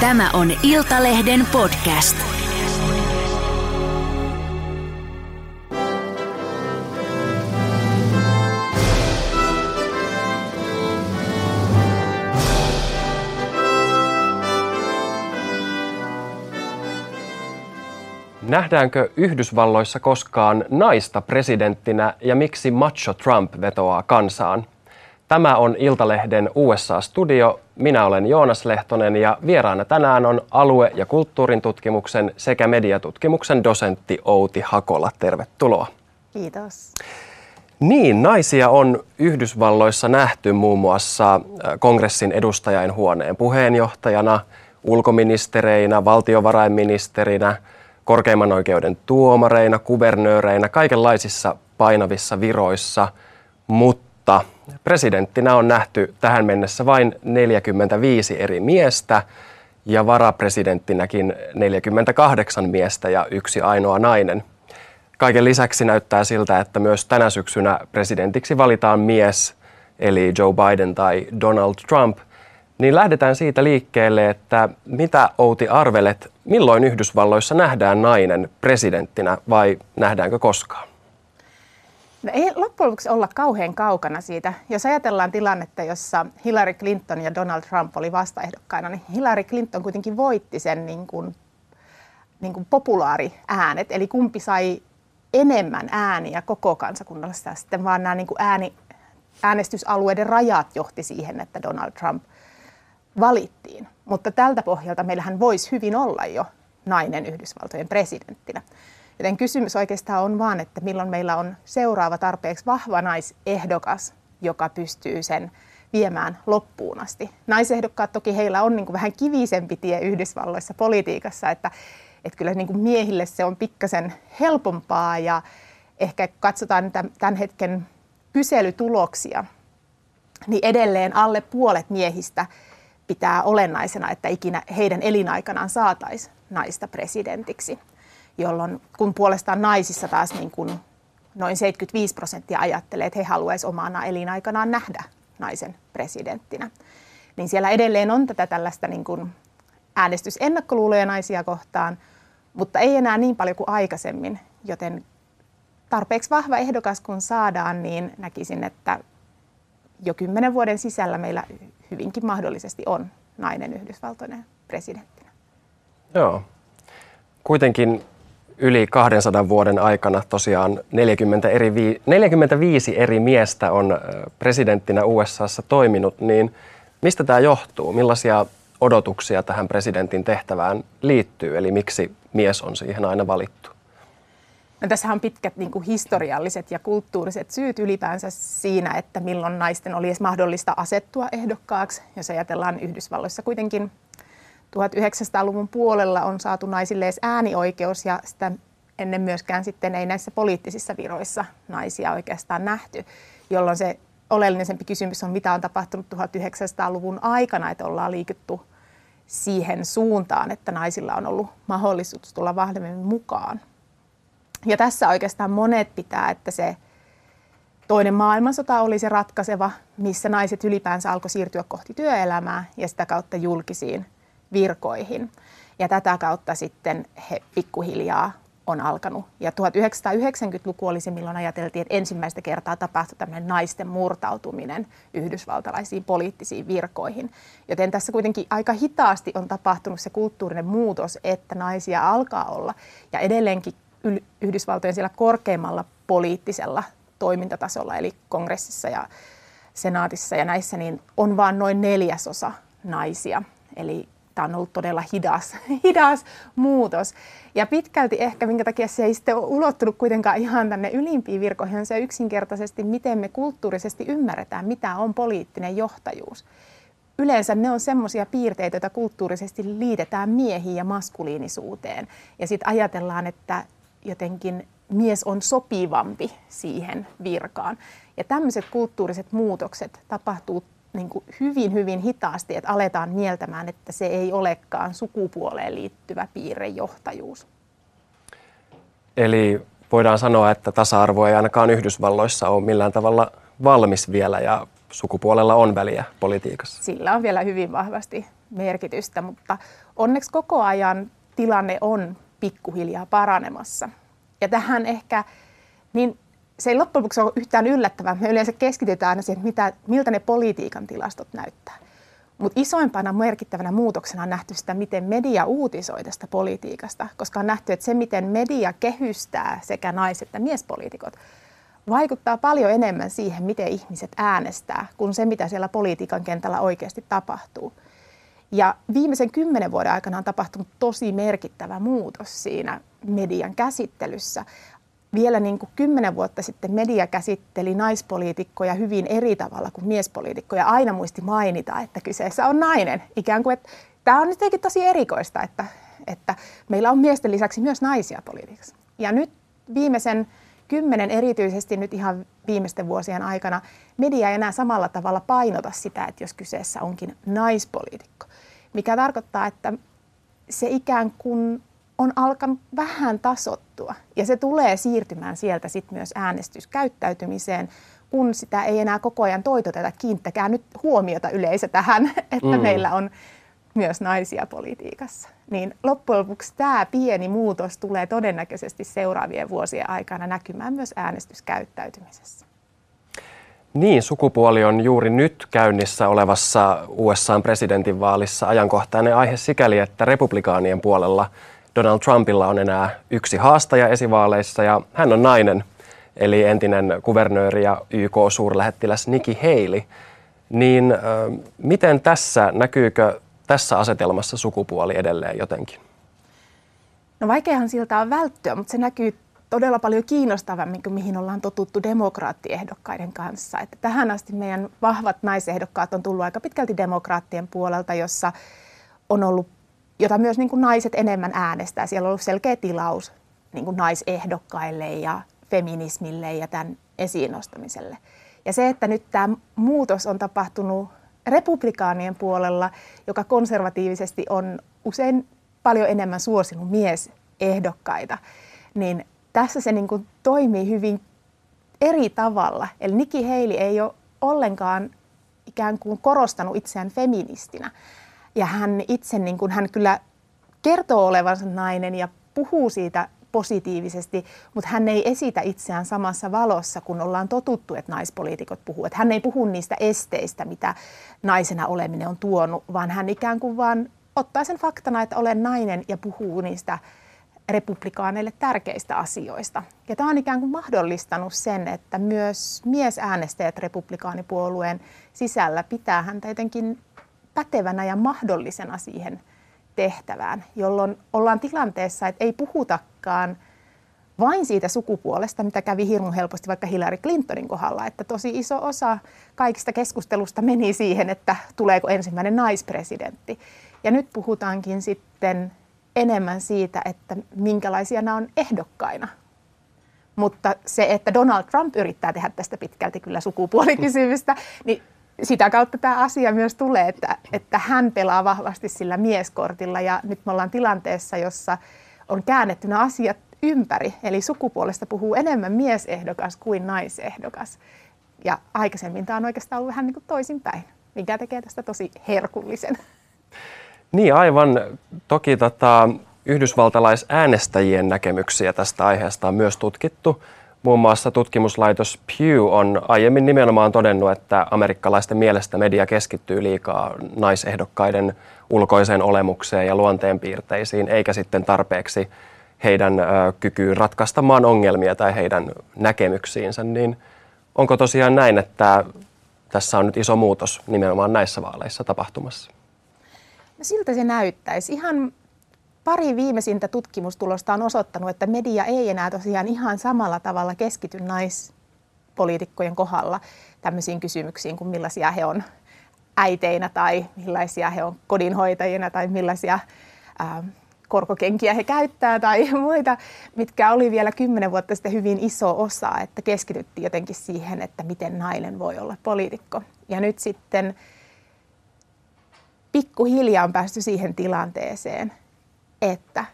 Tämä on Iltalehden podcast. Nähdäänkö Yhdysvalloissa koskaan naista presidenttinä ja miksi Macho Trump vetoaa kansaan? Tämä on Iltalehden USA-studio. Minä olen Joonas Lehtonen ja vieraana tänään on alue- ja kulttuurin tutkimuksen sekä mediatutkimuksen dosentti Outi Hakola. Tervetuloa. Kiitos. Niin, naisia on Yhdysvalloissa nähty muun muassa äh, kongressin edustajainhuoneen puheenjohtajana, ulkoministereinä, valtiovarainministerinä, korkeimman oikeuden tuomareina, kuvernööreinä, kaikenlaisissa painavissa viroissa, mutta mutta presidenttinä on nähty tähän mennessä vain 45 eri miestä ja varapresidenttinäkin 48 miestä ja yksi ainoa nainen. Kaiken lisäksi näyttää siltä, että myös tänä syksynä presidentiksi valitaan mies, eli Joe Biden tai Donald Trump. Niin lähdetään siitä liikkeelle, että mitä Outi arvelet, milloin Yhdysvalloissa nähdään nainen presidenttinä vai nähdäänkö koskaan? No ei loppujen lopuksi olla kauhean kaukana siitä. Jos ajatellaan tilannetta, jossa Hillary Clinton ja Donald Trump oli vastaehdokkaina, niin Hillary Clinton kuitenkin voitti sen niin kuin, niin kuin populaariäänet, eli kumpi sai enemmän ääniä koko kansakunnallista. Sitten vaan nämä niin kuin ääni, äänestysalueiden rajat johti siihen, että Donald Trump valittiin. Mutta tältä pohjalta meillähän voisi hyvin olla jo nainen Yhdysvaltojen presidenttinä. Joten kysymys oikeastaan on vaan, että milloin meillä on seuraava tarpeeksi vahva naisehdokas, joka pystyy sen viemään loppuun asti. Naisehdokkaat toki heillä on niin kuin vähän kivisempi tie Yhdysvalloissa politiikassa, että, että kyllä niin kuin miehille se on pikkasen helpompaa ja ehkä katsotaan tämän hetken kyselytuloksia, niin edelleen alle puolet miehistä pitää olennaisena, että ikinä heidän elinaikanaan saataisiin naista presidentiksi jolloin kun puolestaan naisissa taas niin kuin noin 75 prosenttia ajattelee, että he haluaisivat omana elinaikanaan nähdä naisen presidenttinä. Niin siellä edelleen on tätä tällaista niin kuin äänestysennakkoluuloja naisia kohtaan, mutta ei enää niin paljon kuin aikaisemmin, joten tarpeeksi vahva ehdokas kun saadaan, niin näkisin, että jo kymmenen vuoden sisällä meillä hyvinkin mahdollisesti on nainen Yhdysvaltoinen presidenttinä. Joo. Kuitenkin yli 200 vuoden aikana tosiaan 40 eri, 45 eri miestä on presidenttinä USAssa toiminut, niin mistä tämä johtuu? Millaisia odotuksia tähän presidentin tehtävään liittyy, eli miksi mies on siihen aina valittu? No, tässä on pitkät niin kuin historialliset ja kulttuuriset syyt ylipäänsä siinä, että milloin naisten oli edes mahdollista asettua ehdokkaaksi. Jos ajatellaan Yhdysvalloissa kuitenkin 1900-luvun puolella on saatu naisille edes äänioikeus ja sitä ennen myöskään sitten ei näissä poliittisissa viroissa naisia oikeastaan nähty, jolloin se oleellisempi kysymys on, mitä on tapahtunut 1900-luvun aikana, että ollaan liikuttu siihen suuntaan, että naisilla on ollut mahdollisuus tulla vahvemmin mukaan. Ja tässä oikeastaan monet pitää, että se toinen maailmansota oli se ratkaiseva, missä naiset ylipäänsä alkoi siirtyä kohti työelämää ja sitä kautta julkisiin virkoihin. Ja tätä kautta sitten he pikkuhiljaa on alkanut. Ja 1990-luku oli se, milloin ajateltiin, että ensimmäistä kertaa tapahtui tämmöinen naisten murtautuminen yhdysvaltalaisiin poliittisiin virkoihin. Joten tässä kuitenkin aika hitaasti on tapahtunut se kulttuurinen muutos, että naisia alkaa olla. Ja edelleenkin Yhdysvaltojen siellä korkeimmalla poliittisella toimintatasolla, eli kongressissa ja senaatissa ja näissä, niin on vain noin neljäsosa naisia. Eli tämä on ollut todella hidas, hidas muutos. Ja pitkälti ehkä, minkä takia se ei sitten ole ulottunut kuitenkaan ihan tänne ylimpiin virkoihin, on se yksinkertaisesti, miten me kulttuurisesti ymmärretään, mitä on poliittinen johtajuus. Yleensä ne on semmoisia piirteitä, joita kulttuurisesti liitetään miehiin ja maskuliinisuuteen. Ja sitten ajatellaan, että jotenkin mies on sopivampi siihen virkaan. Ja tämmöiset kulttuuriset muutokset tapahtuu niin kuin hyvin, hyvin hitaasti, että aletaan mieltämään, että se ei olekaan sukupuoleen liittyvä piirrejohtajuus. Eli voidaan sanoa, että tasa-arvo ei ainakaan Yhdysvalloissa ole millään tavalla valmis vielä ja sukupuolella on väliä politiikassa? Sillä on vielä hyvin vahvasti merkitystä, mutta onneksi koko ajan tilanne on pikkuhiljaa paranemassa. Ja tähän ehkä, niin se ei loppujen lopuksi ole yhtään yllättävää. Me yleensä keskitytään aina siihen, mitä, miltä ne politiikan tilastot näyttää. Mutta isoimpana merkittävänä muutoksena on nähty sitä, miten media uutisoi tästä politiikasta, koska on nähty, että se, miten media kehystää sekä nais- että miespoliitikot, vaikuttaa paljon enemmän siihen, miten ihmiset äänestää, kuin se, mitä siellä politiikan kentällä oikeasti tapahtuu. Ja viimeisen kymmenen vuoden aikana on tapahtunut tosi merkittävä muutos siinä median käsittelyssä. Vielä niin kuin kymmenen vuotta sitten media käsitteli naispoliitikkoja hyvin eri tavalla kuin miespoliitikkoja. Aina muisti mainita, että kyseessä on nainen. Ikään kuin, että tämä on nyt tosi erikoista, että, että meillä on miesten lisäksi myös naisia politiikassa. Ja nyt viimeisen kymmenen erityisesti nyt ihan viimeisten vuosien aikana media ei enää samalla tavalla painota sitä, että jos kyseessä onkin naispoliitikko. Mikä tarkoittaa, että se ikään kuin on alkanut vähän tasottua ja se tulee siirtymään sieltä sitten myös äänestyskäyttäytymiseen, kun sitä ei enää koko ajan toitoteta. Kiinnittäkää nyt huomiota yleisö tähän, että mm. meillä on myös naisia politiikassa. Niin loppujen lopuksi tämä pieni muutos tulee todennäköisesti seuraavien vuosien aikana näkymään myös äänestyskäyttäytymisessä. Niin, sukupuoli on juuri nyt käynnissä olevassa USAn presidentinvaalissa ajankohtainen aihe sikäli, että republikaanien puolella Donald Trumpilla on enää yksi haastaja esivaaleissa ja hän on nainen, eli entinen kuvernööri ja YK-suurlähettiläs Nikki Haley. Niin äh, miten tässä, näkyykö tässä asetelmassa sukupuoli edelleen jotenkin? No vaikeahan siltä on välttyä, mutta se näkyy todella paljon kiinnostavammin kuin mihin ollaan totuttu demokraattiehdokkaiden kanssa. Että tähän asti meidän vahvat naisehdokkaat on tullut aika pitkälti demokraattien puolelta, jossa on ollut, jota myös niin kuin naiset enemmän äänestää. Siellä on ollut selkeä tilaus niin kuin naisehdokkaille ja feminismille ja tämän esiin nostamiselle. Ja se, että nyt tämä muutos on tapahtunut republikaanien puolella, joka konservatiivisesti on usein paljon enemmän suosinut miesehdokkaita, niin tässä se niin kuin toimii hyvin eri tavalla. Eli Nikki Haley ei ole ollenkaan ikään kuin korostanut itseään feministinä. Ja hän itse, niin kuin, hän kyllä kertoo olevansa nainen ja puhuu siitä positiivisesti, mutta hän ei esitä itseään samassa valossa, kun ollaan totuttu, että naispoliitikot puhuu. Että hän ei puhu niistä esteistä, mitä naisena oleminen on tuonut, vaan hän ikään kuin vaan ottaa sen faktana, että olen nainen ja puhuu niistä republikaaneille tärkeistä asioista. Ja tämä on ikään kuin mahdollistanut sen, että myös miesäänestäjät republikaanipuolueen sisällä pitää häntä jotenkin pätevänä ja mahdollisena siihen tehtävään, jolloin ollaan tilanteessa, että ei puhutakaan vain siitä sukupuolesta, mitä kävi hirmu helposti vaikka Hillary Clintonin kohdalla, että tosi iso osa kaikista keskustelusta meni siihen, että tuleeko ensimmäinen naispresidentti. Ja nyt puhutaankin sitten enemmän siitä, että minkälaisia nämä on ehdokkaina. Mutta se, että Donald Trump yrittää tehdä tästä pitkälti kyllä sukupuolikysymystä, niin sitä kautta tämä asia myös tulee, että, että hän pelaa vahvasti sillä mieskortilla ja nyt me ollaan tilanteessa, jossa on käännetty nämä asiat ympäri. Eli sukupuolesta puhuu enemmän miesehdokas kuin naisehdokas. Ja aikaisemmin tämä on oikeastaan ollut vähän niin kuin toisinpäin, mikä tekee tästä tosi herkullisen. Niin aivan. Toki tota, yhdysvaltalaisäänestäjien näkemyksiä tästä aiheesta on myös tutkittu. Muun muassa tutkimuslaitos Pew on aiemmin nimenomaan todennut, että amerikkalaisten mielestä media keskittyy liikaa naisehdokkaiden ulkoiseen olemukseen ja luonteenpiirteisiin, eikä sitten tarpeeksi heidän kykyyn ratkaista maan ongelmia tai heidän näkemyksiinsä. Niin onko tosiaan näin, että tässä on nyt iso muutos nimenomaan näissä vaaleissa tapahtumassa? No siltä se näyttäisi. Ihan pari viimeisintä tutkimustulosta on osoittanut, että media ei enää tosiaan ihan samalla tavalla keskity naispoliitikkojen kohdalla tämmöisiin kysymyksiin kuin millaisia he on äiteinä tai millaisia he on kodinhoitajina tai millaisia ää, korkokenkiä he käyttää tai muita, mitkä oli vielä kymmenen vuotta sitten hyvin iso osa, että keskityttiin jotenkin siihen, että miten nainen voi olla poliitikko. Ja nyt sitten pikkuhiljaa on päästy siihen tilanteeseen, että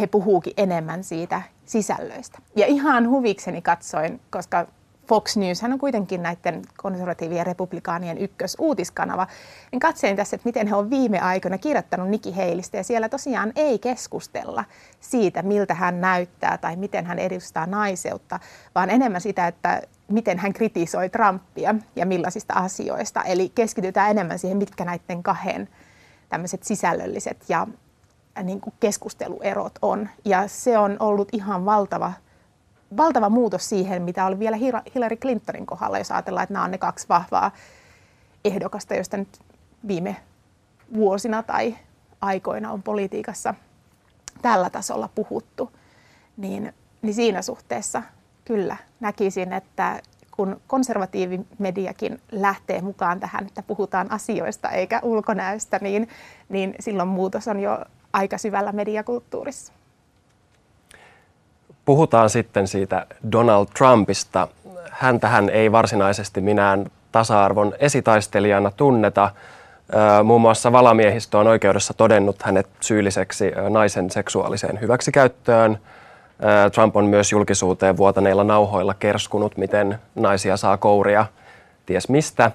he puhuukin enemmän siitä sisällöistä. Ja ihan huvikseni katsoin, koska Fox News on kuitenkin näiden konservatiivien republikaanien ykkösuutiskanava, niin katselin tässä, että miten he on viime aikoina kirjoittanut Nikki Haleystä ja siellä tosiaan ei keskustella siitä, miltä hän näyttää tai miten hän edustaa naiseutta, vaan enemmän sitä, että miten hän kritisoi Trumpia ja millaisista asioista. Eli keskitytään enemmän siihen, mitkä näiden kahden tämmöiset sisällölliset ja niin kuin keskusteluerot on. Ja se on ollut ihan valtava valtava muutos siihen, mitä oli vielä Hillary Clintonin kohdalla, jos ajatellaan, että nämä on ne kaksi vahvaa ehdokasta, joista nyt viime vuosina tai aikoina on politiikassa tällä tasolla puhuttu, niin, niin siinä suhteessa kyllä näkisin, että kun konservatiivimediakin lähtee mukaan tähän, että puhutaan asioista eikä ulkonäöstä, niin, niin silloin muutos on jo aika syvällä mediakulttuurissa. Puhutaan sitten siitä Donald Trumpista. Häntähän ei varsinaisesti minään tasa-arvon esitaistelijana tunneta. Muun muassa valamiehistö on oikeudessa todennut hänet syylliseksi naisen seksuaaliseen hyväksikäyttöön. Trump on myös julkisuuteen vuotaneilla nauhoilla kerskunut, miten naisia saa kouria ties mistä.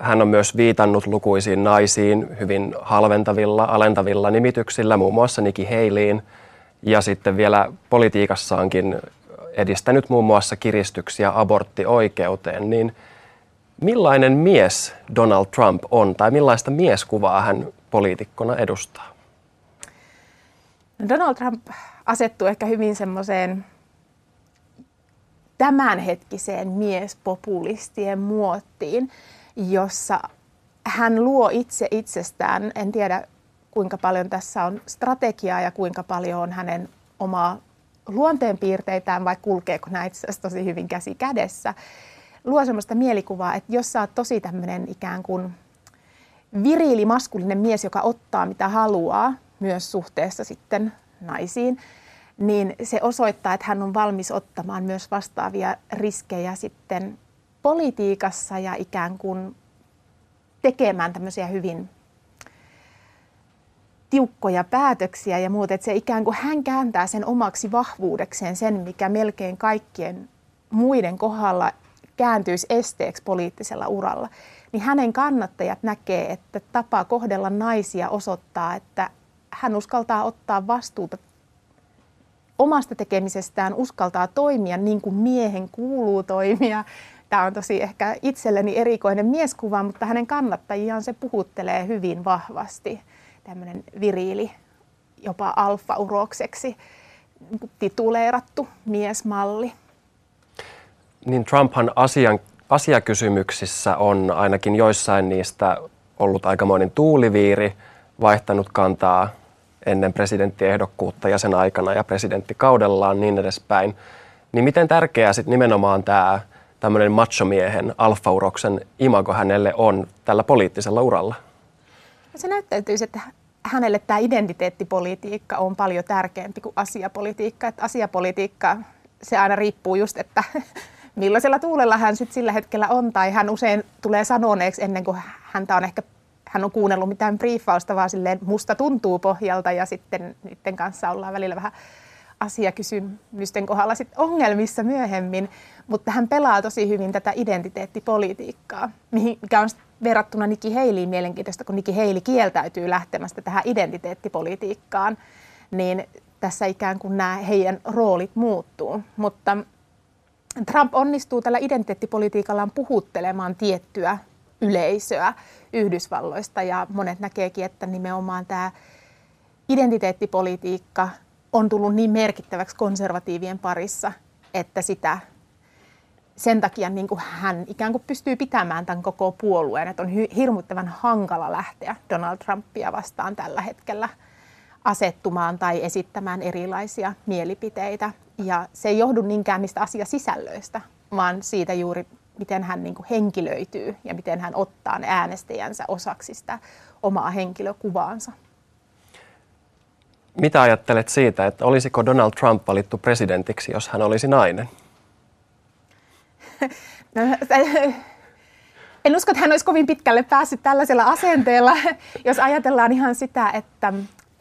Hän on myös viitannut lukuisiin naisiin hyvin halventavilla, alentavilla nimityksillä, muun muassa Nikki Haleyin – ja sitten vielä politiikassaankin edistänyt muun muassa kiristyksiä aborttioikeuteen, niin millainen mies Donald Trump on tai millaista mieskuvaa hän poliitikkona edustaa? No Donald Trump asettuu ehkä hyvin semmoiseen tämänhetkiseen miespopulistien muottiin, jossa hän luo itse itsestään, en tiedä kuinka paljon tässä on strategiaa ja kuinka paljon on hänen omaa luonteenpiirteitään vai kulkeeko näitä tosi hyvin käsi kädessä. Luo semmoista mielikuvaa, että jos sä oot tosi tämmöinen ikään kuin viriili maskulinen mies, joka ottaa mitä haluaa, myös suhteessa sitten naisiin, niin se osoittaa, että hän on valmis ottamaan myös vastaavia riskejä sitten politiikassa ja ikään kuin tekemään tämmöisiä hyvin tiukkoja päätöksiä ja muuta, että se ikään kuin hän kääntää sen omaksi vahvuudekseen sen, mikä melkein kaikkien muiden kohdalla kääntyisi esteeksi poliittisella uralla, niin hänen kannattajat näkee, että tapa kohdella naisia osoittaa, että hän uskaltaa ottaa vastuuta omasta tekemisestään, uskaltaa toimia niin kuin miehen kuuluu toimia. Tämä on tosi ehkä itselleni erikoinen mieskuva, mutta hänen kannattajiaan se puhuttelee hyvin vahvasti tämmöinen viriili, jopa alfa-urokseksi tituleerattu miesmalli. Niin Trumphan asian, asiakysymyksissä on ainakin joissain niistä ollut aikamoinen tuuliviiri, vaihtanut kantaa ennen presidenttiehdokkuutta ja sen aikana ja presidenttikaudellaan niin edespäin. Niin miten tärkeää sitten nimenomaan tämä tämmöinen machomiehen alfauroksen imago hänelle on tällä poliittisella uralla? Se näyttäytyy, että hänelle tämä identiteettipolitiikka on paljon tärkeämpi kuin asiapolitiikka. Että asiapolitiikka, se aina riippuu just, että millaisella tuulella hän sitten sillä hetkellä on, tai hän usein tulee sanoneeksi ennen kuin häntä on ehkä hän on kuunnellut mitään briefausta, vaan silleen musta tuntuu pohjalta ja sitten niiden kanssa ollaan välillä vähän asiakysymysten kohdalla sit ongelmissa myöhemmin, mutta hän pelaa tosi hyvin tätä identiteettipolitiikkaa, mikä on verrattuna Nikki Haleyyn mielenkiintoista, kun Nikki Haley kieltäytyy lähtemästä tähän identiteettipolitiikkaan, niin tässä ikään kuin nämä heidän roolit muuttuu. Mutta Trump onnistuu tällä identiteettipolitiikallaan puhuttelemaan tiettyä yleisöä Yhdysvalloista ja monet näkeekin, että nimenomaan tämä identiteettipolitiikka on tullut niin merkittäväksi konservatiivien parissa, että sitä sen takia niin kuin hän ikään kuin pystyy pitämään tämän koko puolueen, että on hirmuttavan hankala lähteä Donald Trumpia vastaan tällä hetkellä asettumaan tai esittämään erilaisia mielipiteitä. Ja se ei johdu niinkään niistä asiasisällöistä, vaan siitä juuri, miten hän niin kuin henkilöityy ja miten hän ottaa ne äänestäjänsä osaksi sitä omaa henkilökuvaansa. Mitä ajattelet siitä, että olisiko Donald Trump valittu presidentiksi, jos hän olisi nainen? No, en usko, että hän olisi kovin pitkälle päässyt tällaisella asenteella, jos ajatellaan ihan sitä, että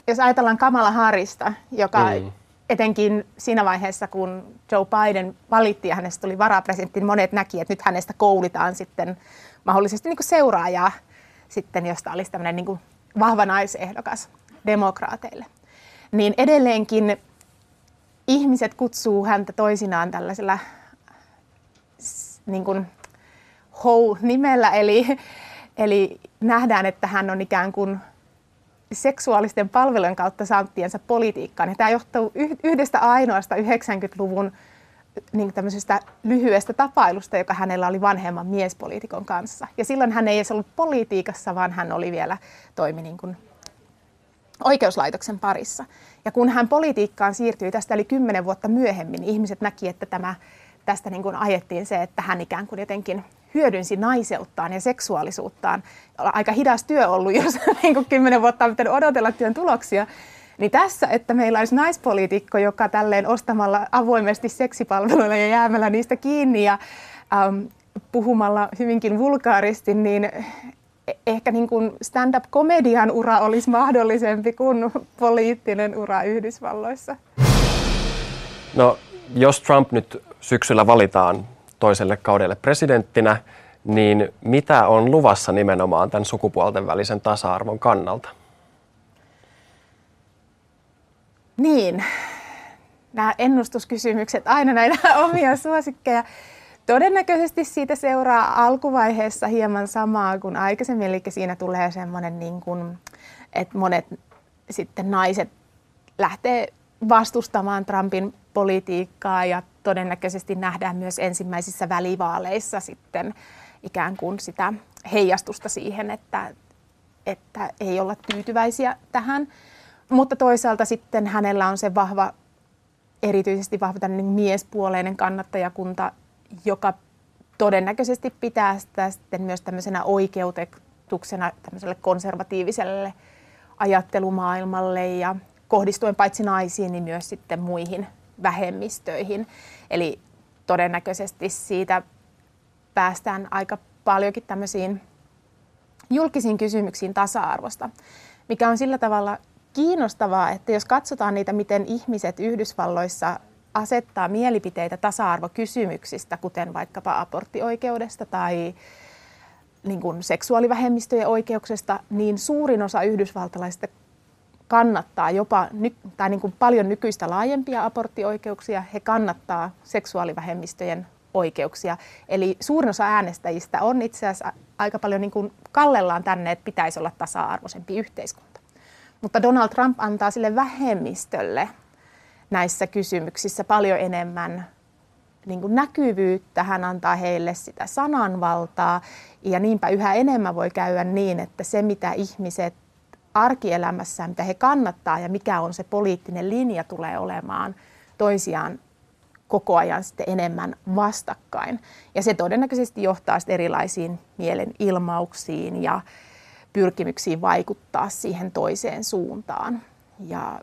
jos ajatellaan Kamala Harista, joka mm. Etenkin siinä vaiheessa, kun Joe Biden valitti ja hänestä tuli varapresidentti, niin monet näki, että nyt hänestä koulitaan sitten mahdollisesti niin seuraajaa sitten, josta olisi tämmöinen niin vahva naisehdokas demokraateille. Niin edelleenkin ihmiset kutsuu häntä toisinaan tällaisella niin kuin Hou-nimellä, eli, eli nähdään, että hän on ikään kuin seksuaalisten palvelujen kautta saattiensa politiikkaan. Ja tämä johtuu yhdestä ainoasta 90-luvun niin lyhyestä tapailusta, joka hänellä oli vanhemman miespoliitikon kanssa. Ja silloin hän ei edes ollut politiikassa, vaan hän oli vielä toimi niin kuin oikeuslaitoksen parissa. Ja kun hän politiikkaan siirtyi tästä eli kymmenen vuotta myöhemmin, niin ihmiset näki, että tämä, tästä niin kuin ajettiin se, että hän ikään kuin jotenkin hyödynsi naiseuttaan ja seksuaalisuuttaan. Aika hidas työ ollut, jos niin kuin kymmenen vuotta on pitänyt odotella työn tuloksia. Niin tässä, että meillä olisi naispoliitikko, joka tälleen ostamalla avoimesti seksipalveluilla ja jäämällä niistä kiinni ja ähm, puhumalla hyvinkin vulgaaristi, niin ehkä niin kuin stand-up-komedian ura olisi mahdollisempi kuin poliittinen ura Yhdysvalloissa. No, jos Trump nyt syksyllä valitaan toiselle kaudelle presidenttinä, niin mitä on luvassa nimenomaan tämän sukupuolten välisen tasa-arvon kannalta? Niin, nämä ennustuskysymykset, aina näitä omia suosikkeja. Todennäköisesti siitä seuraa alkuvaiheessa hieman samaa kuin aikaisemmin, eli siinä tulee semmoinen, niin kuin, että monet sitten naiset lähtee vastustamaan Trumpin politiikkaa ja todennäköisesti nähdään myös ensimmäisissä välivaaleissa sitten ikään kuin sitä heijastusta siihen, että, että ei olla tyytyväisiä tähän. Mutta toisaalta sitten hänellä on se vahva, erityisesti vahva tämmöinen miespuoleinen kannattajakunta, joka todennäköisesti pitää sitä sitten myös tämmöisenä oikeutetuksena tämmöiselle konservatiiviselle ajattelumaailmalle ja kohdistuen paitsi naisiin, niin myös sitten muihin vähemmistöihin. Eli todennäköisesti siitä päästään aika paljonkin tämmöisiin julkisiin kysymyksiin tasa-arvosta, mikä on sillä tavalla kiinnostavaa, että jos katsotaan niitä, miten ihmiset Yhdysvalloissa asettaa mielipiteitä tasa-arvokysymyksistä, kuten vaikkapa aborttioikeudesta tai niin kuin seksuaalivähemmistöjen oikeuksista, niin suurin osa yhdysvaltalaisista kannattaa jopa tai niin kuin paljon nykyistä laajempia aborttioikeuksia. He kannattaa seksuaalivähemmistöjen oikeuksia. Eli suurin osa äänestäjistä on itse asiassa aika paljon niin kuin kallellaan tänne, että pitäisi olla tasa-arvoisempi yhteiskunta. Mutta Donald Trump antaa sille vähemmistölle näissä kysymyksissä paljon enemmän niin kuin näkyvyyttä, hän antaa heille sitä sananvaltaa ja niinpä yhä enemmän voi käydä niin, että se mitä ihmiset arkielämässään, mitä he kannattaa ja mikä on se poliittinen linja tulee olemaan toisiaan koko ajan sitten enemmän vastakkain. Ja se todennäköisesti johtaa sitten erilaisiin mielenilmauksiin ja pyrkimyksiin vaikuttaa siihen toiseen suuntaan. Ja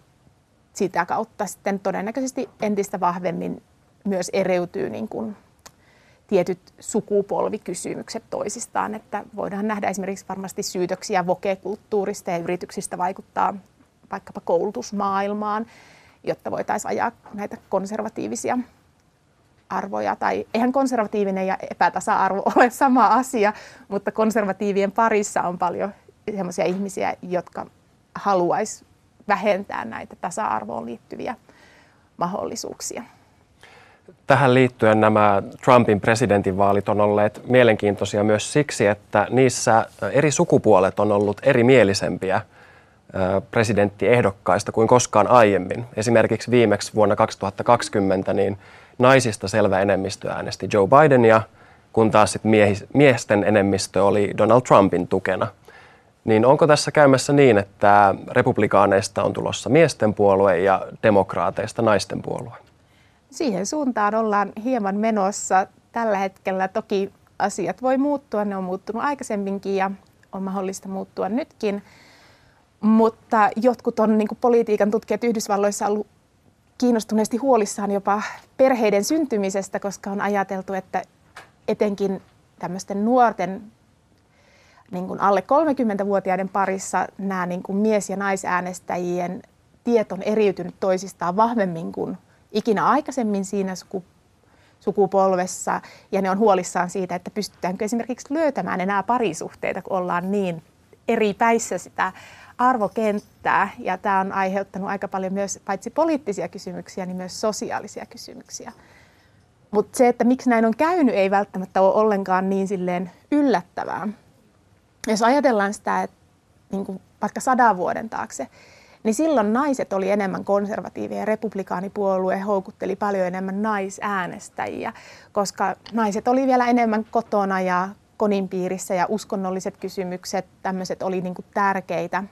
sitä kautta sitten todennäköisesti entistä vahvemmin myös ereytyy niin kuin tietyt sukupolvikysymykset toisistaan, että voidaan nähdä esimerkiksi varmasti syytöksiä vokekulttuurista ja yrityksistä vaikuttaa vaikkapa koulutusmaailmaan, jotta voitaisiin ajaa näitä konservatiivisia arvoja, tai eihän konservatiivinen ja epätasa-arvo ole sama asia, mutta konservatiivien parissa on paljon sellaisia ihmisiä, jotka haluaisi vähentää näitä tasa-arvoon liittyviä mahdollisuuksia. Tähän liittyen nämä Trumpin presidentinvaalit on olleet mielenkiintoisia myös siksi, että niissä eri sukupuolet on ollut erimielisempiä presidenttiehdokkaista kuin koskaan aiemmin. Esimerkiksi viimeksi vuonna 2020 niin naisista selvä enemmistö äänesti Joe Bidenia, kun taas sit miesten enemmistö oli Donald Trumpin tukena. Niin onko tässä käymässä niin, että republikaaneista on tulossa miesten puolue ja demokraateista naisten puolue? Siihen suuntaan ollaan hieman menossa tällä hetkellä. Toki asiat voi muuttua, ne on muuttunut aikaisemminkin ja on mahdollista muuttua nytkin. Mutta jotkut on niin politiikan tutkijat Yhdysvalloissa ollut kiinnostuneesti huolissaan jopa perheiden syntymisestä, koska on ajateltu, että etenkin tämmöisten nuorten niin kuin alle 30-vuotiaiden parissa nämä niin kuin mies- ja naisäänestäjien tiet on eriytynyt toisistaan vahvemmin kuin ikinä aikaisemmin siinä sukupolvessa. Ja ne on huolissaan siitä, että pystytäänkö esimerkiksi löytämään enää parisuhteita, kun ollaan niin eri päissä sitä arvokenttää. Ja tämä on aiheuttanut aika paljon myös paitsi poliittisia kysymyksiä, niin myös sosiaalisia kysymyksiä. Mutta se, että miksi näin on käynyt, ei välttämättä ole ollenkaan niin silleen yllättävää. Jos ajatellaan sitä, että niin kuin vaikka sadan vuoden taakse, niin silloin naiset oli enemmän konservatiivia ja republikaanipuolue houkutteli paljon enemmän naisäänestäjiä, koska naiset oli vielä enemmän kotona ja konin piirissä ja uskonnolliset kysymykset, tämmöiset oli niin kuin tärkeitä.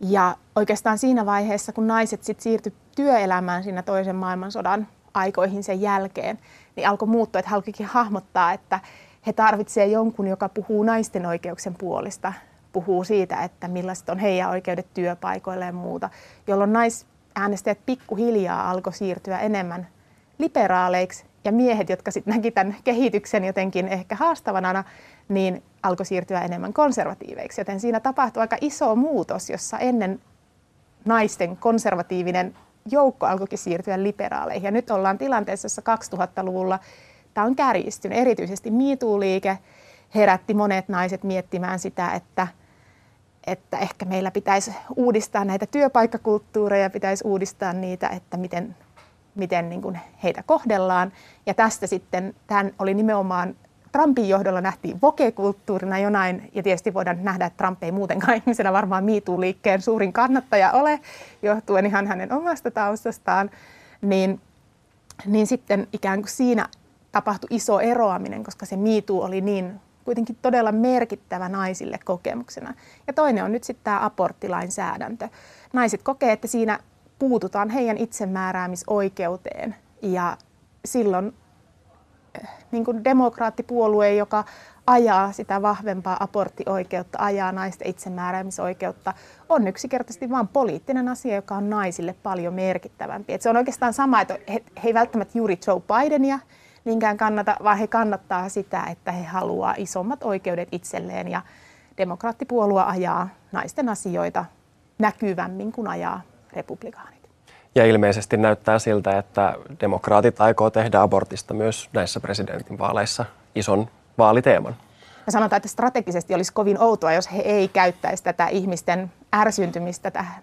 Ja oikeastaan siinä vaiheessa, kun naiset sitten siirtyi työelämään siinä toisen maailmansodan aikoihin sen jälkeen, niin alkoi muuttua, että halkikin hahmottaa, että he tarvitsevat jonkun, joka puhuu naisten oikeuksien puolesta, puhuu siitä, että millaiset on heidän oikeudet työpaikoille ja muuta, jolloin naisäänestäjät pikkuhiljaa alkoi siirtyä enemmän liberaaleiksi ja miehet, jotka sitten näki tämän kehityksen jotenkin ehkä haastavana, niin alkoi siirtyä enemmän konservatiiveiksi. Joten siinä tapahtui aika iso muutos, jossa ennen naisten konservatiivinen joukko alkoikin siirtyä liberaaleihin. Ja nyt ollaan tilanteessa, jossa 2000-luvulla tämä on kärjistynyt. Erityisesti MeToo-liike herätti monet naiset miettimään sitä, että, että ehkä meillä pitäisi uudistaa näitä työpaikkakulttuureja, pitäisi uudistaa niitä, että miten, miten niin kuin heitä kohdellaan. Ja tästä sitten, tämän oli nimenomaan Trumpin johdolla nähtiin voke-kulttuurina jonain, ja tietysti voidaan nähdä, että Trump ei muutenkaan ihmisenä varmaan MeToo-liikkeen suurin kannattaja ole, johtuen ihan hänen omasta taustastaan, niin, niin sitten ikään kuin siinä tapahtui iso eroaminen, koska se MeToo oli niin kuitenkin todella merkittävä naisille kokemuksena. Ja toinen on nyt sitten tämä aborttilainsäädäntö. Naiset kokee, että siinä puututaan heidän itsemääräämisoikeuteen ja silloin niin kuin demokraattipuolue, joka ajaa sitä vahvempaa aborttioikeutta, ajaa naisten itsemääräämisoikeutta, on yksinkertaisesti vain poliittinen asia, joka on naisille paljon merkittävämpi. Et se on oikeastaan sama, että he, he ei välttämättä juuri Joe Bidenia niinkään kannata, vaan he kannattaa sitä, että he haluaa isommat oikeudet itselleen ja demokraattipuolue ajaa naisten asioita näkyvämmin kuin ajaa republikaanit. Ja ilmeisesti näyttää siltä, että demokraatit aikoo tehdä abortista myös näissä presidentinvaaleissa ison vaaliteeman. Ja sanotaan, että strategisesti olisi kovin outoa, jos he ei käyttäisi tätä ihmisten ärsyntymistä tähän,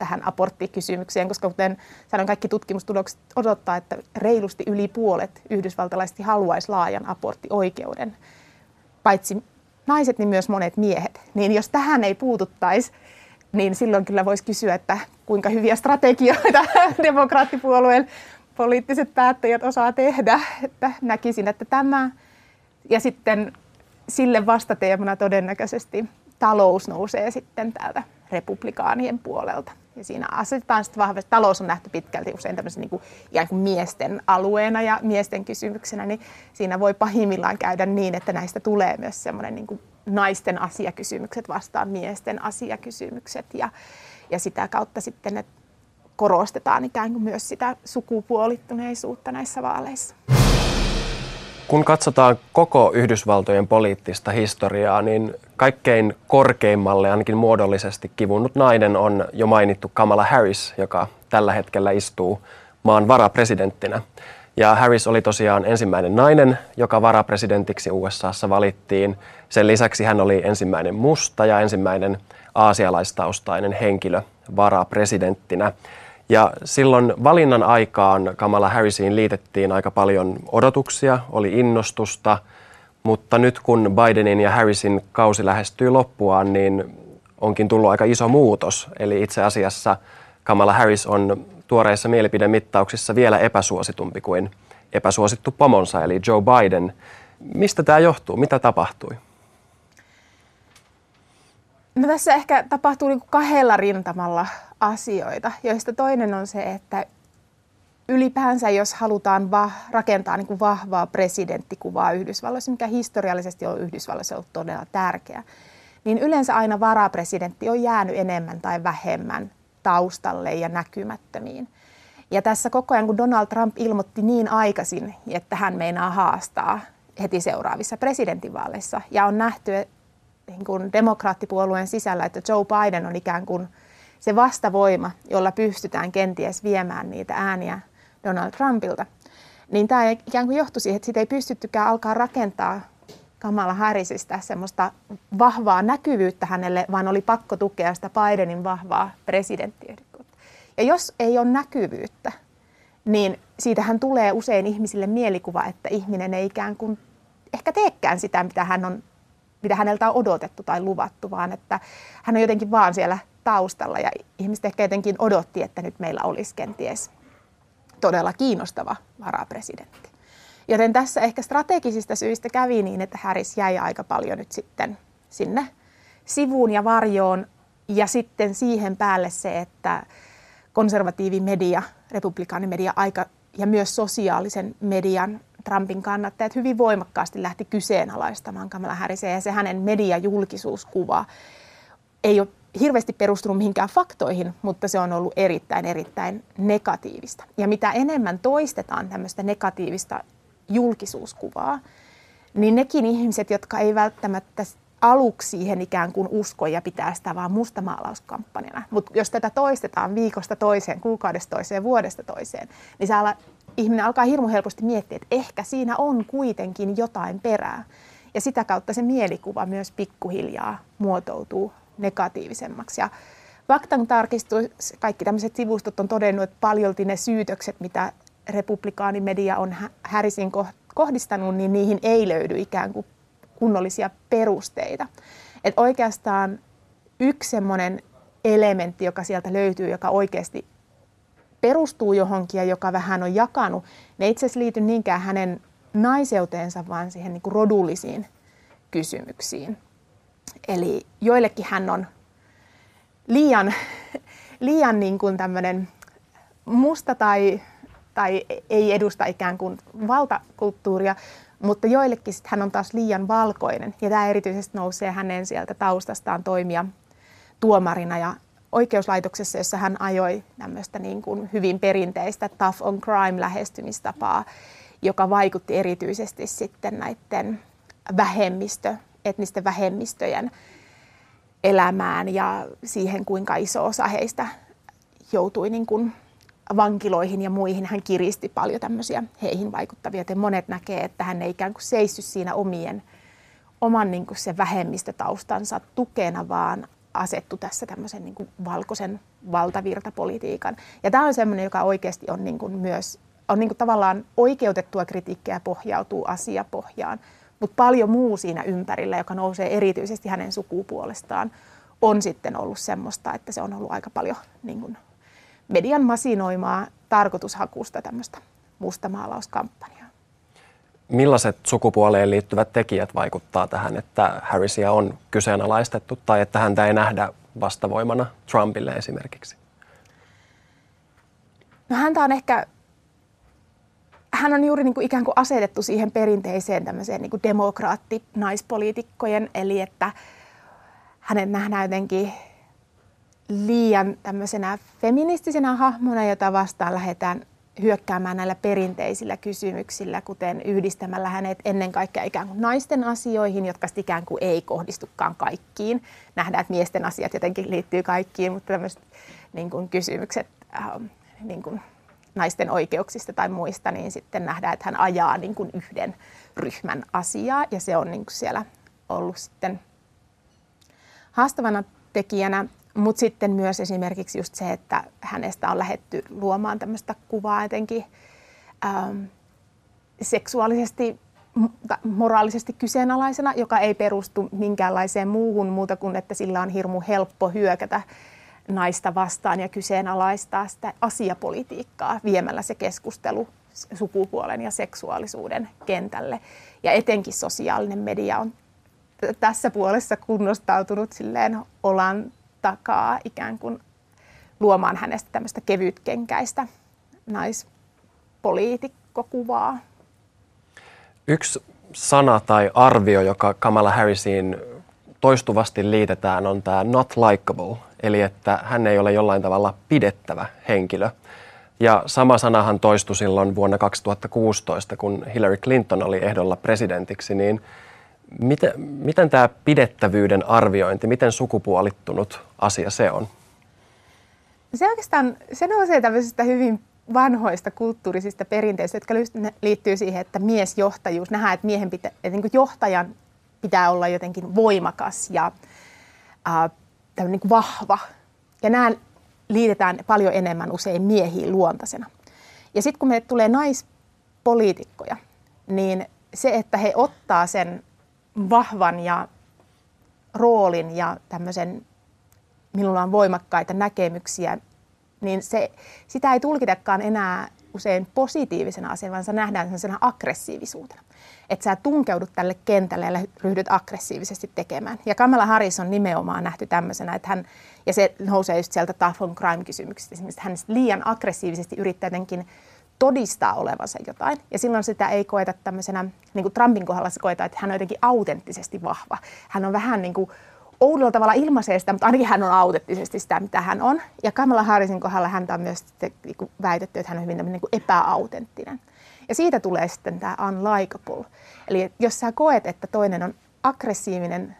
tähän aborttikysymykseen, koska kuten sanon, kaikki tutkimustulokset odottaa, että reilusti yli puolet yhdysvaltalaisesti haluaisi laajan aborttioikeuden. Paitsi naiset, niin myös monet miehet. Niin jos tähän ei puututtaisi, niin silloin kyllä voisi kysyä, että kuinka hyviä strategioita demokraattipuolueen poliittiset päättäjät osaa tehdä. Että näkisin, että tämä ja sitten sille vastateemana todennäköisesti talous nousee sitten täältä republikaanien puolelta. Ja siinä asetetaan sitten vahvasti, talous on nähty pitkälti usein tämmöisen niin kuin, ikään kuin miesten alueena ja miesten kysymyksenä, niin siinä voi pahimmillaan käydä niin, että näistä tulee myös semmoinen niin kuin naisten asiakysymykset vastaan miesten asiakysymykset ja, ja sitä kautta sitten että korostetaan ikään kuin myös sitä sukupuolittuneisuutta näissä vaaleissa. Kun katsotaan koko Yhdysvaltojen poliittista historiaa, niin kaikkein korkeimmalle, ainakin muodollisesti kivunnut nainen on jo mainittu Kamala Harris, joka tällä hetkellä istuu maan varapresidenttinä. Ja Harris oli tosiaan ensimmäinen nainen, joka varapresidentiksi USAssa valittiin. Sen lisäksi hän oli ensimmäinen musta ja ensimmäinen aasialaistaustainen henkilö varapresidenttinä. Ja silloin valinnan aikaan Kamala Harrisiin liitettiin aika paljon odotuksia, oli innostusta, mutta nyt kun Bidenin ja Harrisin kausi lähestyy loppuaan, niin onkin tullut aika iso muutos. Eli itse asiassa Kamala Harris on tuoreissa mielipidemittauksissa vielä epäsuositumpi kuin epäsuosittu pomonsa, eli Joe Biden. Mistä tämä johtuu? Mitä tapahtui? No tässä ehkä tapahtuu niin kahdella rintamalla asioita, joista toinen on se, että ylipäänsä jos halutaan va- rakentaa niin kuin vahvaa presidenttikuvaa Yhdysvalloissa, mikä historiallisesti on Yhdysvalloissa ollut todella tärkeä, niin yleensä aina varapresidentti on jäänyt enemmän tai vähemmän taustalle ja näkymättömiin. Ja tässä koko ajan, kun Donald Trump ilmoitti niin aikaisin, että hän meinaa haastaa heti seuraavissa presidentinvaaleissa, ja on nähty niin kuin demokraattipuolueen sisällä, että Joe Biden on ikään kuin se vastavoima, jolla pystytään kenties viemään niitä ääniä Donald Trumpilta, niin tämä ikään kuin johtui siihen, että siitä ei pystyttykään alkaa rakentaa Kamala Harrisista semmoista vahvaa näkyvyyttä hänelle, vaan oli pakko tukea sitä Bidenin vahvaa presidenttiehdokkuutta. Ja jos ei ole näkyvyyttä, niin siitähän tulee usein ihmisille mielikuva, että ihminen ei ikään kuin ehkä teekään sitä, mitä, hän on, mitä häneltä on odotettu tai luvattu, vaan että hän on jotenkin vaan siellä taustalla ja ihmiset ehkä jotenkin odotti, että nyt meillä olisi kenties todella kiinnostava varapresidentti. Joten tässä ehkä strategisista syistä kävi niin, että Harris jäi aika paljon nyt sitten sinne sivuun ja varjoon. Ja sitten siihen päälle se, että konservatiivimedia, republikaanimedia aika, ja myös sosiaalisen median Trumpin kannattajat hyvin voimakkaasti lähti kyseenalaistamaan Kamala Harrisia ja se hänen mediajulkisuuskuva ei ole hirveästi perustunut mihinkään faktoihin, mutta se on ollut erittäin, erittäin negatiivista. Ja mitä enemmän toistetaan tämmöistä negatiivista julkisuuskuvaa, niin nekin ihmiset, jotka ei välttämättä aluksi siihen ikään kuin usko ja pitää sitä vaan mustamaalauskampanjana. Mutta jos tätä toistetaan viikosta toiseen, kuukaudesta toiseen, vuodesta toiseen, niin se ala, ihminen alkaa hirmu helposti miettiä, että ehkä siinä on kuitenkin jotain perää. Ja sitä kautta se mielikuva myös pikkuhiljaa muotoutuu negatiivisemmaksi. Ja faktan tarkistus, kaikki tämmöiset sivustot on todennut, että paljolti ne syytökset, mitä republikaanimedia on Harrisin kohdistanut, niin niihin ei löydy ikään kuin kunnollisia perusteita. Et oikeastaan yksi semmoinen elementti, joka sieltä löytyy, joka oikeasti perustuu johonkin ja joka vähän on jakanut, ne itse asiassa liity niinkään hänen naiseuteensa, vaan siihen niin kuin rodullisiin kysymyksiin. Eli joillekin hän on liian, liian niin kuin tämmöinen musta tai, tai ei edusta ikään kuin valtakulttuuria, mutta joillekin sit hän on taas liian valkoinen. Ja tämä erityisesti nousee hänen sieltä taustastaan toimia tuomarina ja oikeuslaitoksessa, jossa hän ajoi tämmöistä niin kuin hyvin perinteistä tough on crime lähestymistapaa, joka vaikutti erityisesti sitten näiden vähemmistö, etnisten vähemmistöjen elämään ja siihen, kuinka iso osa heistä joutui niin kuin vankiloihin ja muihin. Hän kiristi paljon tämmöisiä heihin vaikuttavia, joten monet näkee, että hän ei ikään kuin seissy siinä omien, oman niin kuin se vähemmistötaustansa tukena, vaan asettu tässä tämmöisen niin kuin valkoisen valtavirtapolitiikan. Ja tämä on semmoinen, joka oikeasti on niin kuin myös on niin kuin tavallaan oikeutettua kritiikkiä pohjautuu asiapohjaan, mutta paljon muu siinä ympärillä, joka nousee erityisesti hänen sukupuolestaan, on sitten ollut semmoista, että se on ollut aika paljon niin kuin median masinoimaa tarkoitushakusta tämmöistä mustamaalauskampanjaa. Millaiset sukupuoleen liittyvät tekijät vaikuttaa tähän, että Harrisia on kyseenalaistettu tai että häntä ei nähdä vastavoimana Trumpille esimerkiksi? No häntä on ehkä, hän on juuri niin kuin ikään kuin asetettu siihen perinteiseen tämmöiseen niin demokraatti-naispoliitikkojen, eli että hänet nähdään jotenkin liian tämmöisenä feministisenä hahmona, jota vastaan lähdetään hyökkäämään näillä perinteisillä kysymyksillä, kuten yhdistämällä hänet ennen kaikkea ikään kuin naisten asioihin, jotka ikään kuin ei kohdistukaan kaikkiin. Nähdään, että miesten asiat jotenkin liittyy kaikkiin, mutta tämmöiset niin kysymykset äh, niin kuin naisten oikeuksista tai muista, niin sitten nähdään, että hän ajaa niin kuin yhden ryhmän asiaa, ja se on niin kuin siellä ollut sitten haastavana tekijänä. Mutta sitten myös esimerkiksi just se, että hänestä on lähetty luomaan tämmöistä kuvaa jotenkin ähm, seksuaalisesti, moraalisesti kyseenalaisena, joka ei perustu minkäänlaiseen muuhun muuta kuin, että sillä on hirmu helppo hyökätä naista vastaan ja kyseenalaistaa sitä asiapolitiikkaa viemällä se keskustelu sukupuolen ja seksuaalisuuden kentälle. Ja etenkin sosiaalinen media on tässä puolessa kunnostautunut silleen olan takaa ikään kuin luomaan hänestä tämmöistä kevytkenkäistä naispoliitikkokuvaa. Yksi sana tai arvio, joka Kamala Harrisiin toistuvasti liitetään, on tämä not likable, eli että hän ei ole jollain tavalla pidettävä henkilö. Ja sama sanahan toistui silloin vuonna 2016, kun Hillary Clinton oli ehdolla presidentiksi, niin Miten, miten tämä pidettävyyden arviointi, miten sukupuolittunut asia se on? Se oikeastaan, se nousee tämmöisistä hyvin vanhoista kulttuurisista perinteistä, jotka liittyy siihen, että miesjohtajuus, nähdään, että miehen pitä, että niin johtajan pitää olla jotenkin voimakas ja äh, niin kuin vahva. Ja nämä liitetään paljon enemmän usein miehiin luontaisena. Ja sitten kun meille tulee naispoliitikkoja, niin se, että he ottaa sen vahvan ja roolin ja tämmöisen, minulla on voimakkaita näkemyksiä, niin se, sitä ei tulkitakaan enää usein positiivisena asiana, vaan se nähdään sellaisena aggressiivisuutena. Että sä tunkeudut tälle kentälle ja ryhdyt aggressiivisesti tekemään. Ja Kamala Harris on nimenomaan nähty tämmöisenä, että hän, ja se nousee just sieltä tough on crime-kysymyksistä, esimerkiksi hän liian aggressiivisesti yrittää jotenkin todistaa olevansa jotain. Ja silloin sitä ei koeta tämmöisenä, niin kuin Trumpin kohdalla se koetaan, että hän on jotenkin autenttisesti vahva. Hän on vähän niin kuin oudolla tavalla ilmaisee sitä, mutta ainakin hän on autenttisesti sitä, mitä hän on. Ja Kamala Harrisin kohdalla häntä on myös niin väitetty, että hän on hyvin niin kuin epäautenttinen. Ja siitä tulee sitten tämä unlikable. Eli jos sä koet, että toinen on aggressiivinen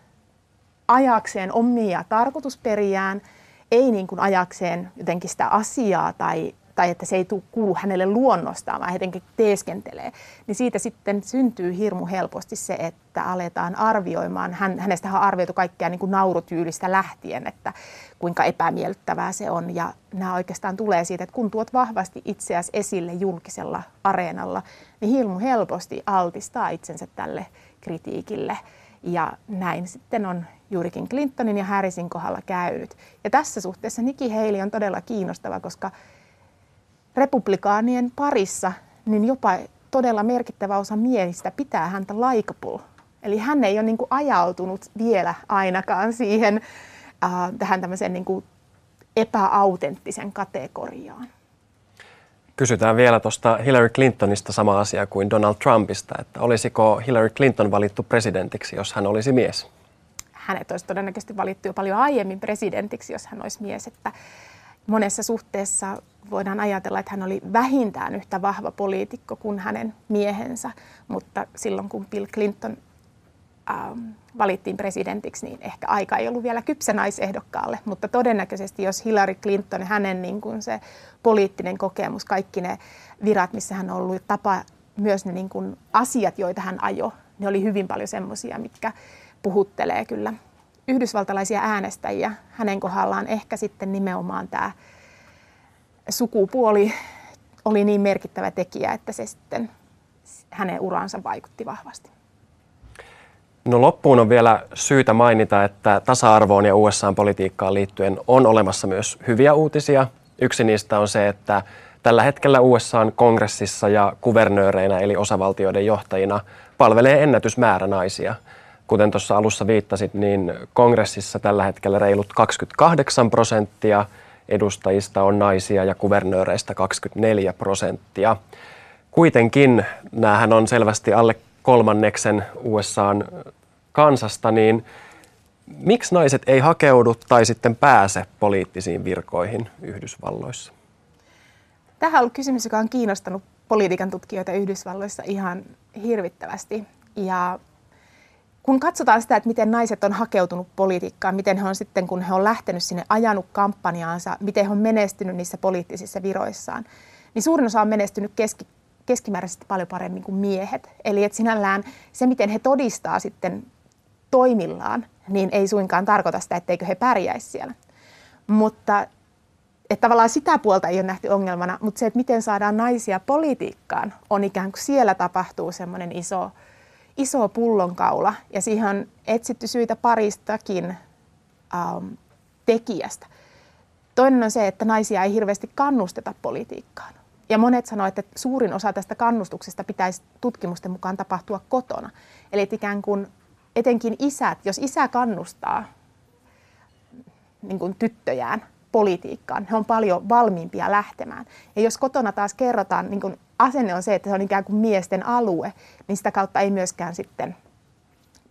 ajakseen omia tarkoitusperiään, ei niin kuin ajakseen jotenkin sitä asiaa tai tai että se ei kuulu hänelle luonnostaan, vaan jotenkin teeskentelee, niin siitä sitten syntyy hirmu helposti se, että aletaan arvioimaan. Hän, hänestä on arvioitu kaikkea niin kuin naurutyylistä lähtien, että kuinka epämiellyttävää se on. Ja nämä oikeastaan tulee siitä, että kun tuot vahvasti itseäsi esille julkisella areenalla, niin hirmu helposti altistaa itsensä tälle kritiikille. Ja näin sitten on juurikin Clintonin ja Harrisin kohdalla käynyt. Ja tässä suhteessa Nikki Haley on todella kiinnostava, koska republikaanien parissa niin jopa todella merkittävä osa miehistä pitää häntä likeable. Eli hän ei ole niin kuin ajautunut vielä ainakaan siihen äh, tähän tämmöiseen niin kuin epäautenttisen kategoriaan. Kysytään vielä tuosta Hillary Clintonista sama asia kuin Donald Trumpista, että olisiko Hillary Clinton valittu presidentiksi, jos hän olisi mies? Hänet olisi todennäköisesti valittu jo paljon aiemmin presidentiksi, jos hän olisi mies. Että monessa suhteessa voidaan ajatella, että hän oli vähintään yhtä vahva poliitikko kuin hänen miehensä, mutta silloin kun Bill Clinton ähm, valittiin presidentiksi, niin ehkä aika ei ollut vielä kypsä naisehdokkaalle, mutta todennäköisesti jos Hillary Clinton, hänen niin kuin se poliittinen kokemus, kaikki ne virat, missä hän on ollut, tapa, myös ne niin kuin asiat, joita hän ajo, ne oli hyvin paljon semmoisia, mitkä puhuttelee kyllä yhdysvaltalaisia äänestäjiä. Hänen kohdallaan ehkä sitten nimenomaan tämä sukupuoli oli niin merkittävä tekijä, että se sitten hänen uransa vaikutti vahvasti. No loppuun on vielä syytä mainita, että tasa-arvoon ja USA-politiikkaan liittyen on olemassa myös hyviä uutisia. Yksi niistä on se, että tällä hetkellä USAn kongressissa ja kuvernööreinä eli osavaltioiden johtajina palvelee ennätysmäärä naisia. Kuten tuossa alussa viittasit, niin kongressissa tällä hetkellä reilut 28 prosenttia – edustajista on naisia ja kuvernööreistä 24 prosenttia. Kuitenkin näähän on selvästi alle kolmanneksen USAn kansasta, niin miksi naiset ei hakeudu tai sitten pääse poliittisiin virkoihin Yhdysvalloissa? Tähän on ollut kysymys, joka on kiinnostanut politiikan tutkijoita Yhdysvalloissa ihan hirvittävästi. Ja kun katsotaan sitä, että miten naiset on hakeutunut politiikkaan, miten he on sitten, kun he on lähtenyt sinne, ajanut kampanjaansa, miten he on menestynyt niissä poliittisissa viroissaan, niin suurin osa on menestynyt keski, keskimääräisesti paljon paremmin kuin miehet. Eli että sinällään se, miten he todistaa sitten toimillaan, niin ei suinkaan tarkoita sitä, etteikö he pärjäisi siellä. Mutta että tavallaan sitä puolta ei ole nähty ongelmana, mutta se, että miten saadaan naisia politiikkaan, on ikään kuin siellä tapahtuu semmoinen iso, iso pullonkaula ja siihen on etsitty syitä paristakin ähm, tekijästä. Toinen on se, että naisia ei hirveästi kannusteta politiikkaan. Ja monet sanoivat, että suurin osa tästä kannustuksesta pitäisi tutkimusten mukaan tapahtua kotona. Eli että ikään kuin etenkin isät, jos isä kannustaa niin kuin tyttöjään politiikkaan, he on paljon valmiimpia lähtemään. Ja jos kotona taas kerrotaan niin kuin asenne on se, että se on ikään kuin miesten alue, niin sitä kautta ei myöskään sitten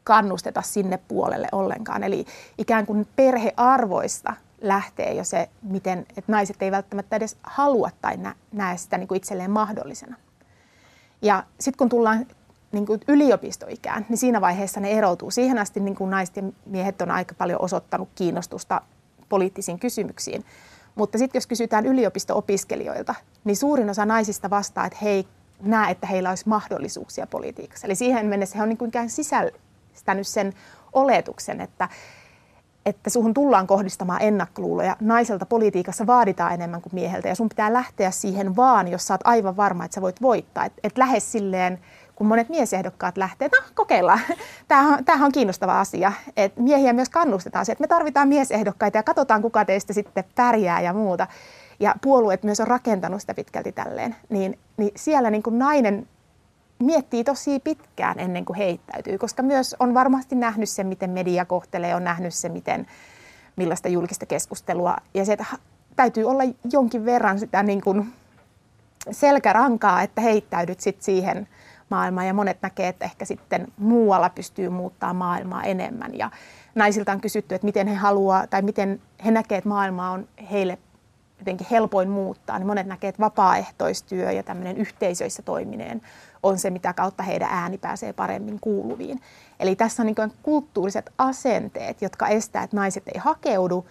kannusteta sinne puolelle ollenkaan. Eli ikään kuin perhearvoista lähtee jo se, miten että naiset ei välttämättä edes halua tai näe sitä niin kuin itselleen mahdollisena. Ja sitten kun tullaan niin kuin yliopistoikään, niin siinä vaiheessa ne eroutuu. Siihen asti niin kuin naiset ja miehet on aika paljon osoittanut kiinnostusta poliittisiin kysymyksiin. Mutta sitten jos kysytään yliopisto-opiskelijoilta, niin suurin osa naisista vastaa, että he näe, että heillä olisi mahdollisuuksia politiikassa. Eli siihen mennessä he on niin sisältänyt sen oletuksen, että, että suhun tullaan kohdistamaan ennakkoluuloja. Naiselta politiikassa vaaditaan enemmän kuin mieheltä ja sun pitää lähteä siihen vaan, jos sä oot aivan varma, että sä voit voittaa. Että et lähde silleen, kun monet miesehdokkaat lähtee, no kokeillaan, tämähän, on, tämähän on kiinnostava asia. Et miehiä myös kannustetaan se, että me tarvitaan miesehdokkaita ja katsotaan kuka teistä sitten pärjää ja muuta. Ja puolueet myös on rakentanut sitä pitkälti tälleen. Niin, niin siellä niin kuin nainen miettii tosi pitkään ennen kuin heittäytyy, koska myös on varmasti nähnyt se, miten media kohtelee, on nähnyt se, miten, millaista julkista keskustelua. Ja se, että täytyy olla jonkin verran sitä niin kuin selkärankaa, että heittäydyt sit siihen maailmaan. Ja monet näkee, että ehkä sitten muualla pystyy muuttaa maailmaa enemmän. Ja naisilta on kysytty, että miten he haluaa tai miten he näkevät, että maailma on heille jotenkin helpoin muuttaa, niin monet näkevät, että vapaaehtoistyö ja tämmöinen yhteisöissä toimineen on se, mitä kautta heidän ääni pääsee paremmin kuuluviin. Eli tässä on niin kulttuuriset asenteet, jotka estää, että naiset ei hakeudu,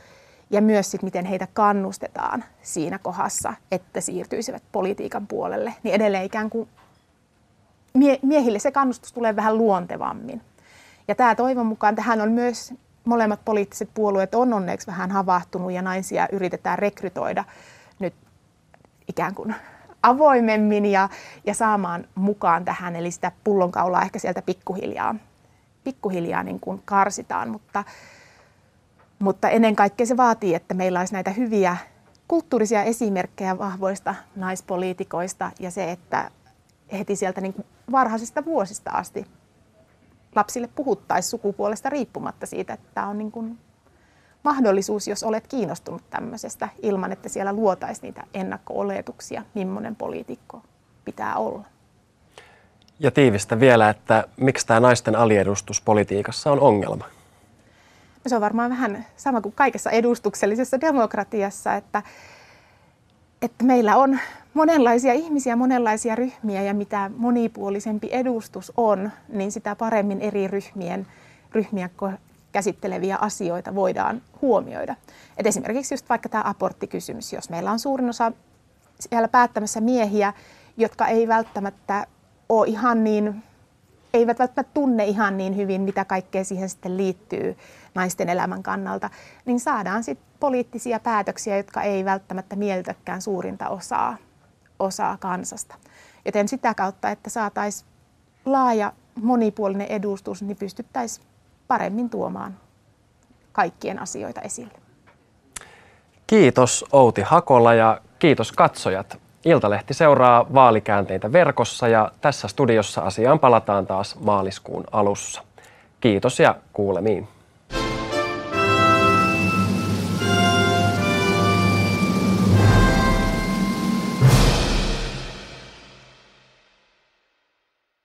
ja myös sit, miten heitä kannustetaan siinä kohdassa, että siirtyisivät politiikan puolelle, niin edelleen ikään kuin mie- miehille se kannustus tulee vähän luontevammin. Ja tämä toivon mukaan tähän on myös molemmat poliittiset puolueet on onneksi vähän havahtunut ja naisia yritetään rekrytoida nyt ikään kuin avoimemmin ja, ja saamaan mukaan tähän. Eli sitä pullonkaulaa ehkä sieltä pikkuhiljaa, pikkuhiljaa niin kuin karsitaan, mutta, mutta ennen kaikkea se vaatii, että meillä olisi näitä hyviä kulttuurisia esimerkkejä vahvoista naispoliitikoista ja se, että heti sieltä niin varhaisista vuosista asti lapsille puhuttaisiin sukupuolesta riippumatta siitä, että tämä on niin kuin mahdollisuus, jos olet kiinnostunut tämmöisestä ilman, että siellä luotaisiin niitä ennakko-oletuksia, millainen poliitikko pitää olla. Ja tiivistä vielä, että miksi tämä naisten aliedustus politiikassa on ongelma? No se on varmaan vähän sama kuin kaikessa edustuksellisessa demokratiassa, että, että meillä on monenlaisia ihmisiä, monenlaisia ryhmiä ja mitä monipuolisempi edustus on, niin sitä paremmin eri ryhmien, ryhmiä käsitteleviä asioita voidaan huomioida. Et esimerkiksi just vaikka tämä aborttikysymys, jos meillä on suurin osa siellä päättämässä miehiä, jotka ei välttämättä ole ihan niin, eivät välttämättä tunne ihan niin hyvin, mitä kaikkea siihen sitten liittyy naisten elämän kannalta, niin saadaan sitten poliittisia päätöksiä, jotka ei välttämättä mieltäkään suurinta osaa, osaa kansasta. Joten sitä kautta, että saataisiin laaja monipuolinen edustus, niin pystyttäisiin paremmin tuomaan kaikkien asioita esille. Kiitos Outi Hakola ja kiitos katsojat. Iltalehti seuraa vaalikäänteitä verkossa ja tässä studiossa asiaan palataan taas maaliskuun alussa. Kiitos ja kuulemiin.